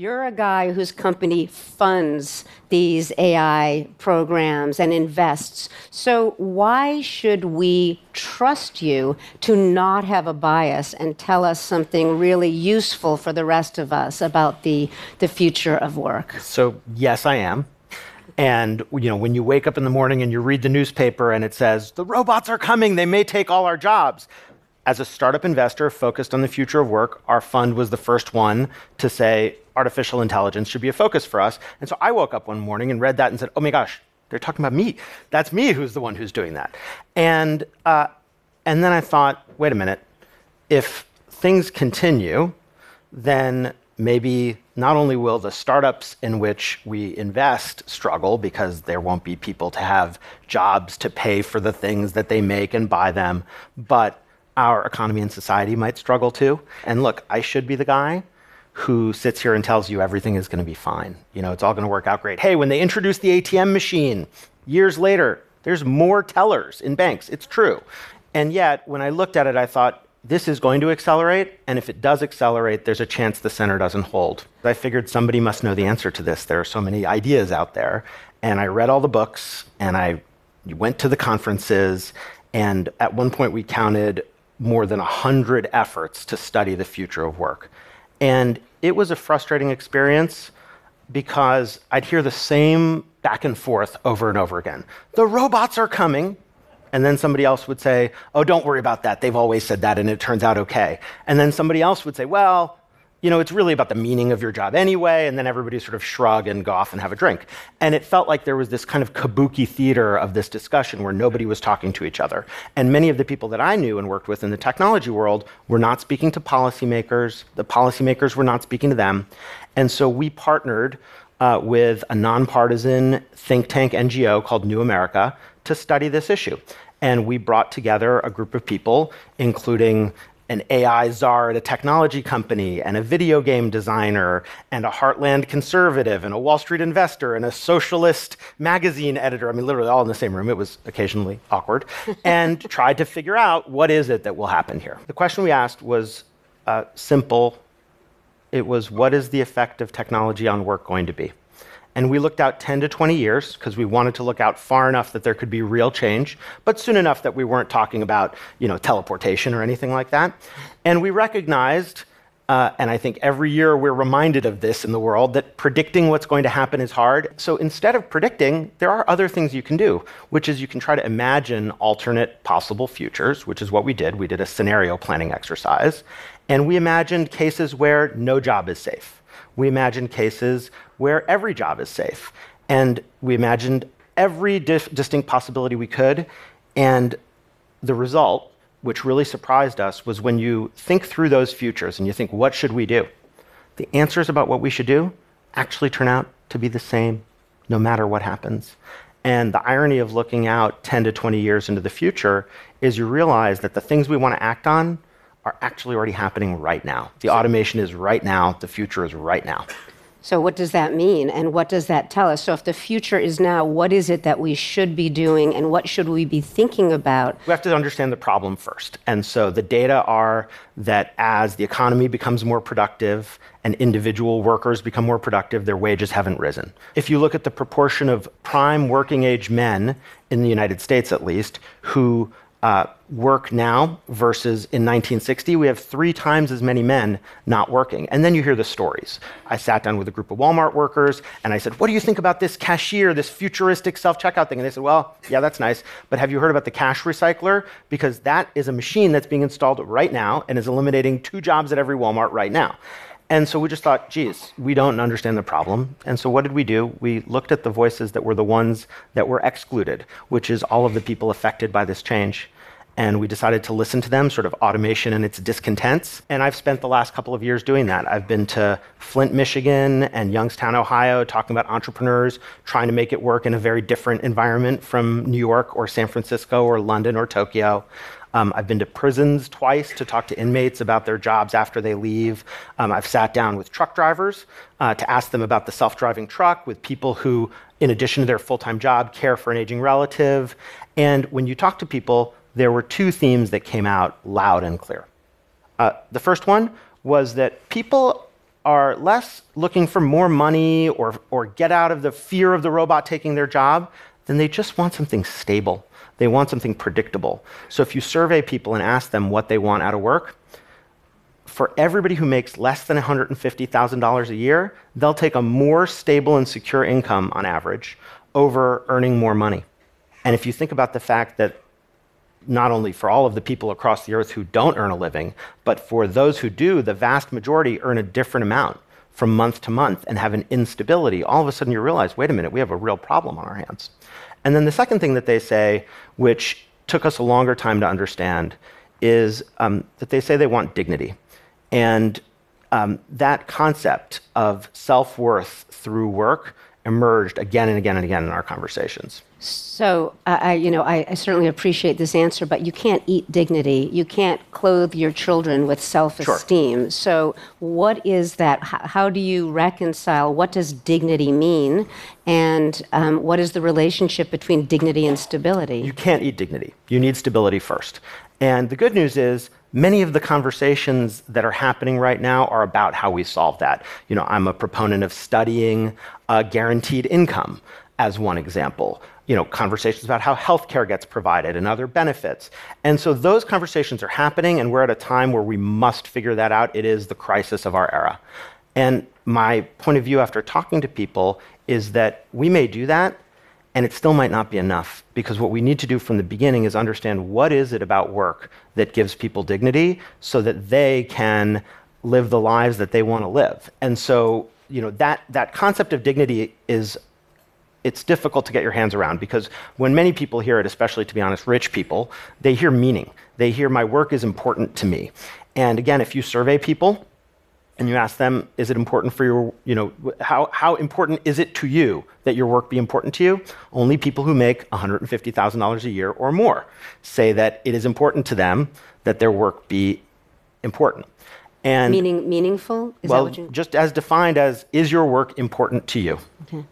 You're a guy whose company funds these AI programs and invests. So, why should we trust you to not have a bias and tell us something really useful for the rest of us about the, the future of work? So, yes, I am. And you know, when you wake up in the morning and you read the newspaper and it says, the robots are coming, they may take all our jobs. As a startup investor focused on the future of work, our fund was the first one to say, artificial intelligence should be a focus for us. And so I woke up one morning and read that and said, oh my gosh, they're talking about me. That's me who's the one who's doing that. And, uh, and then I thought, wait a minute, if things continue, then maybe not only will the startups in which we invest struggle because there won't be people to have jobs to pay for the things that they make and buy them, but our economy and society might struggle too. And look, I should be the guy who sits here and tells you everything is going to be fine. You know, it's all going to work out great. Hey, when they introduced the ATM machine years later, there's more tellers in banks. It's true. And yet, when I looked at it, I thought, this is going to accelerate. And if it does accelerate, there's a chance the center doesn't hold. I figured somebody must know the answer to this. There are so many ideas out there. And I read all the books and I went to the conferences. And at one point, we counted more than 100 efforts to study the future of work. And it was a frustrating experience because I'd hear the same back and forth over and over again. The robots are coming. And then somebody else would say, Oh, don't worry about that. They've always said that, and it turns out okay. And then somebody else would say, Well, you know, it's really about the meaning of your job anyway. And then everybody sort of shrug and go off and have a drink. And it felt like there was this kind of kabuki theater of this discussion where nobody was talking to each other. And many of the people that I knew and worked with in the technology world were not speaking to policymakers. The policymakers were not speaking to them. And so we partnered uh, with a nonpartisan think tank NGO called New America to study this issue. And we brought together a group of people, including an AI czar at a technology company, and a video game designer, and a heartland conservative, and a Wall Street investor, and a socialist magazine editor. I mean, literally all in the same room. It was occasionally awkward. and tried to figure out what is it that will happen here. The question we asked was uh, simple. It was, what is the effect of technology on work going to be? And we looked out 10 to 20 years because we wanted to look out far enough that there could be real change, but soon enough that we weren't talking about you know, teleportation or anything like that. And we recognized, uh, and I think every year we're reminded of this in the world, that predicting what's going to happen is hard. So instead of predicting, there are other things you can do, which is you can try to imagine alternate possible futures, which is what we did. We did a scenario planning exercise. And we imagined cases where no job is safe we imagined cases where every job is safe. And we imagined every distinct possibility we could. And the result, which really surprised us, was when you think through those futures and you think, what should we do? The answers about what we should do actually turn out to be the same no matter what happens. And the irony of looking out 10 to 20 years into the future is you realize that the things we want to act on are actually already happening right now. The automation is right now, the future is right now. So, what does that mean? And what does that tell us? So, if the future is now, what is it that we should be doing and what should we be thinking about? We have to understand the problem first. And so, the data are that as the economy becomes more productive and individual workers become more productive, their wages haven't risen. If you look at the proportion of prime working age men in the United States, at least, who uh, work now versus in 1960, we have three times as many men not working. And then you hear the stories. I sat down with a group of Walmart workers and I said, What do you think about this cashier, this futuristic self checkout thing? And they said, Well, yeah, that's nice. But have you heard about the cash recycler? Because that is a machine that's being installed right now and is eliminating two jobs at every Walmart right now. And so we just thought, geez, we don't understand the problem. And so what did we do? We looked at the voices that were the ones that were excluded, which is all of the people affected by this change. And we decided to listen to them, sort of automation and its discontents. And I've spent the last couple of years doing that. I've been to Flint, Michigan and Youngstown, Ohio, talking about entrepreneurs trying to make it work in a very different environment from New York or San Francisco or London or Tokyo. Um, I've been to prisons twice to talk to inmates about their jobs after they leave. Um, I've sat down with truck drivers uh, to ask them about the self driving truck, with people who, in addition to their full time job, care for an aging relative. And when you talk to people, there were two themes that came out loud and clear. Uh, the first one was that people are less looking for more money or, or get out of the fear of the robot taking their job, than they just want something stable. They want something predictable. So if you survey people and ask them what they want out of work, for everybody who makes less than $150,000 a year, they'll take a more stable and secure income on average over earning more money. And if you think about the fact that not only for all of the people across the earth who don't earn a living, but for those who do, the vast majority earn a different amount from month to month and have an instability, all of a sudden you realize wait a minute, we have a real problem on our hands. And then the second thing that they say, which took us a longer time to understand, is um, that they say they want dignity. And um, that concept of self worth through work emerged again and again and again in our conversations. So, I, you know, I, I, certainly appreciate this answer, but you can't eat dignity. You can't clothe your children with self-esteem. Sure. So, what is that? How, how, do you reconcile? What does dignity mean, and um, what is the relationship between dignity and stability? You can't eat dignity. You need stability first. And the good news is many of the conversations that are happening right now are about how we solve that. You know, I'm a proponent of studying a guaranteed income as one example. You know, conversations about how healthcare gets provided and other benefits. And so those conversations are happening, and we're at a time where we must figure that out. It is the crisis of our era. And my point of view after talking to people is that we may do that, and it still might not be enough because what we need to do from the beginning is understand what is it about work that gives people dignity so that they can live the lives that they want to live. And so, you know, that, that concept of dignity is it's difficult to get your hands around because when many people hear it, especially to be honest, rich people, they hear meaning. They hear my work is important to me. And again, if you survey people, and you ask them, is it important for your, you know, how, how important is it to you that your work be important to you? Only people who make $150,000 a year or more say that it is important to them that their work be important. And Meaning meaningful? Is well, just as defined as, is your work important to you? Okay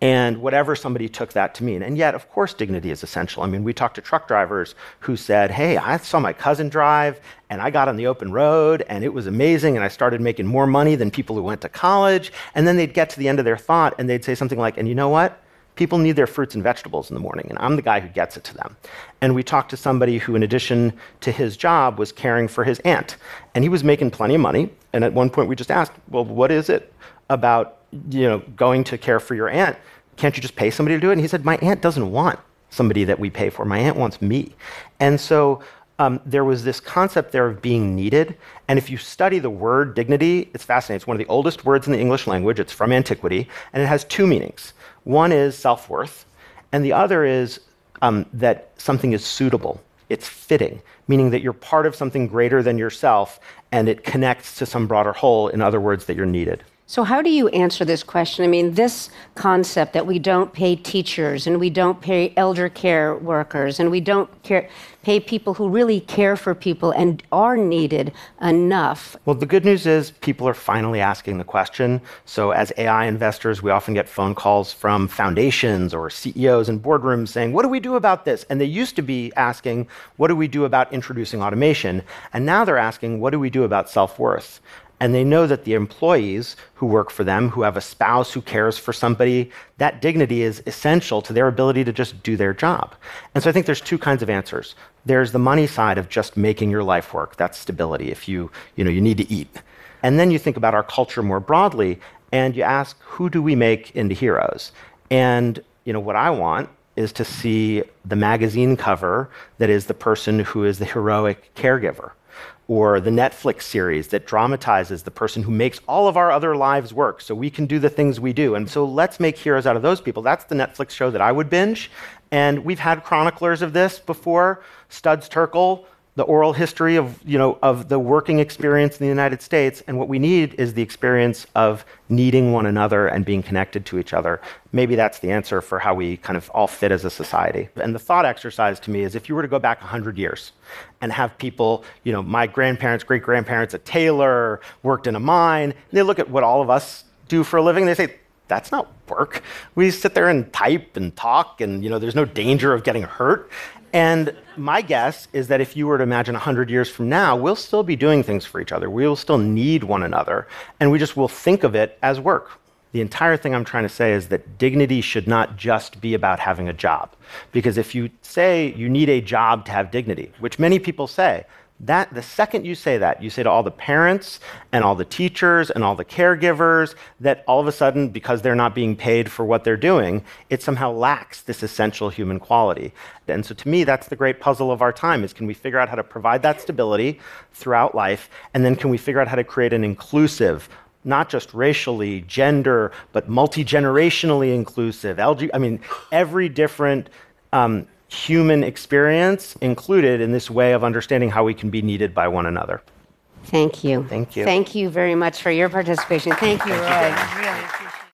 and whatever somebody took that to mean. And yet, of course, dignity is essential. I mean, we talked to truck drivers who said, Hey, I saw my cousin drive, and I got on the open road, and it was amazing, and I started making more money than people who went to college. And then they'd get to the end of their thought, and they'd say something like, And you know what? People need their fruits and vegetables in the morning, and I'm the guy who gets it to them. And we talked to somebody who, in addition to his job, was caring for his aunt. And he was making plenty of money. And at one point, we just asked, Well, what is it about you know, going to care for your aunt, can't you just pay somebody to do it? And he said, my aunt doesn't want somebody that we pay for. My aunt wants me. And so um, there was this concept there of being needed. And if you study the word dignity, it's fascinating. It's one of the oldest words in the English language. It's from antiquity, and it has two meanings. One is self worth, and the other is um, that something is suitable. It's fitting, meaning that you're part of something greater than yourself, and it connects to some broader whole. In other words, that you're needed. So, how do you answer this question? I mean, this concept that we don't pay teachers and we don't pay elder care workers and we don't care, pay people who really care for people and are needed enough. Well, the good news is people are finally asking the question. So, as AI investors, we often get phone calls from foundations or CEOs in boardrooms saying, What do we do about this? And they used to be asking, What do we do about introducing automation? And now they're asking, What do we do about self worth? And they know that the employees who work for them, who have a spouse who cares for somebody, that dignity is essential to their ability to just do their job. And so I think there's two kinds of answers. There's the money side of just making your life work. That's stability if you, you know, you need to eat. And then you think about our culture more broadly and you ask, who do we make into heroes? And, you know, what I want is to see the magazine cover that is the person who is the heroic caregiver or the Netflix series that dramatizes the person who makes all of our other lives work so we can do the things we do. And so let's make heroes out of those people. That's the Netflix show that I would binge. And we've had chroniclers of this before. Studs Terkel the oral history of, you know, of the working experience in the United States. And what we need is the experience of needing one another and being connected to each other. Maybe that's the answer for how we kind of all fit as a society. And the thought exercise to me is if you were to go back 100 years and have people, you know, my grandparents, great grandparents, a tailor, worked in a mine, and they look at what all of us do for a living, they say, that's not work. We sit there and type and talk, and you know, there's no danger of getting hurt. And my guess is that if you were to imagine 100 years from now, we'll still be doing things for each other. We will still need one another. And we just will think of it as work. The entire thing I'm trying to say is that dignity should not just be about having a job. Because if you say you need a job to have dignity, which many people say, that the second you say that, you say to all the parents and all the teachers and all the caregivers that all of a sudden, because they're not being paid for what they're doing, it somehow lacks this essential human quality. And so to me, that's the great puzzle of our time is can we figure out how to provide that stability throughout life? And then can we figure out how to create an inclusive, not just racially, gender, but multi-generationally inclusive, LG, I mean, every different um, human experience included in this way of understanding how we can be needed by one another. Thank you. Thank you. Thank you very much for your participation. Thank you, Roy. Really.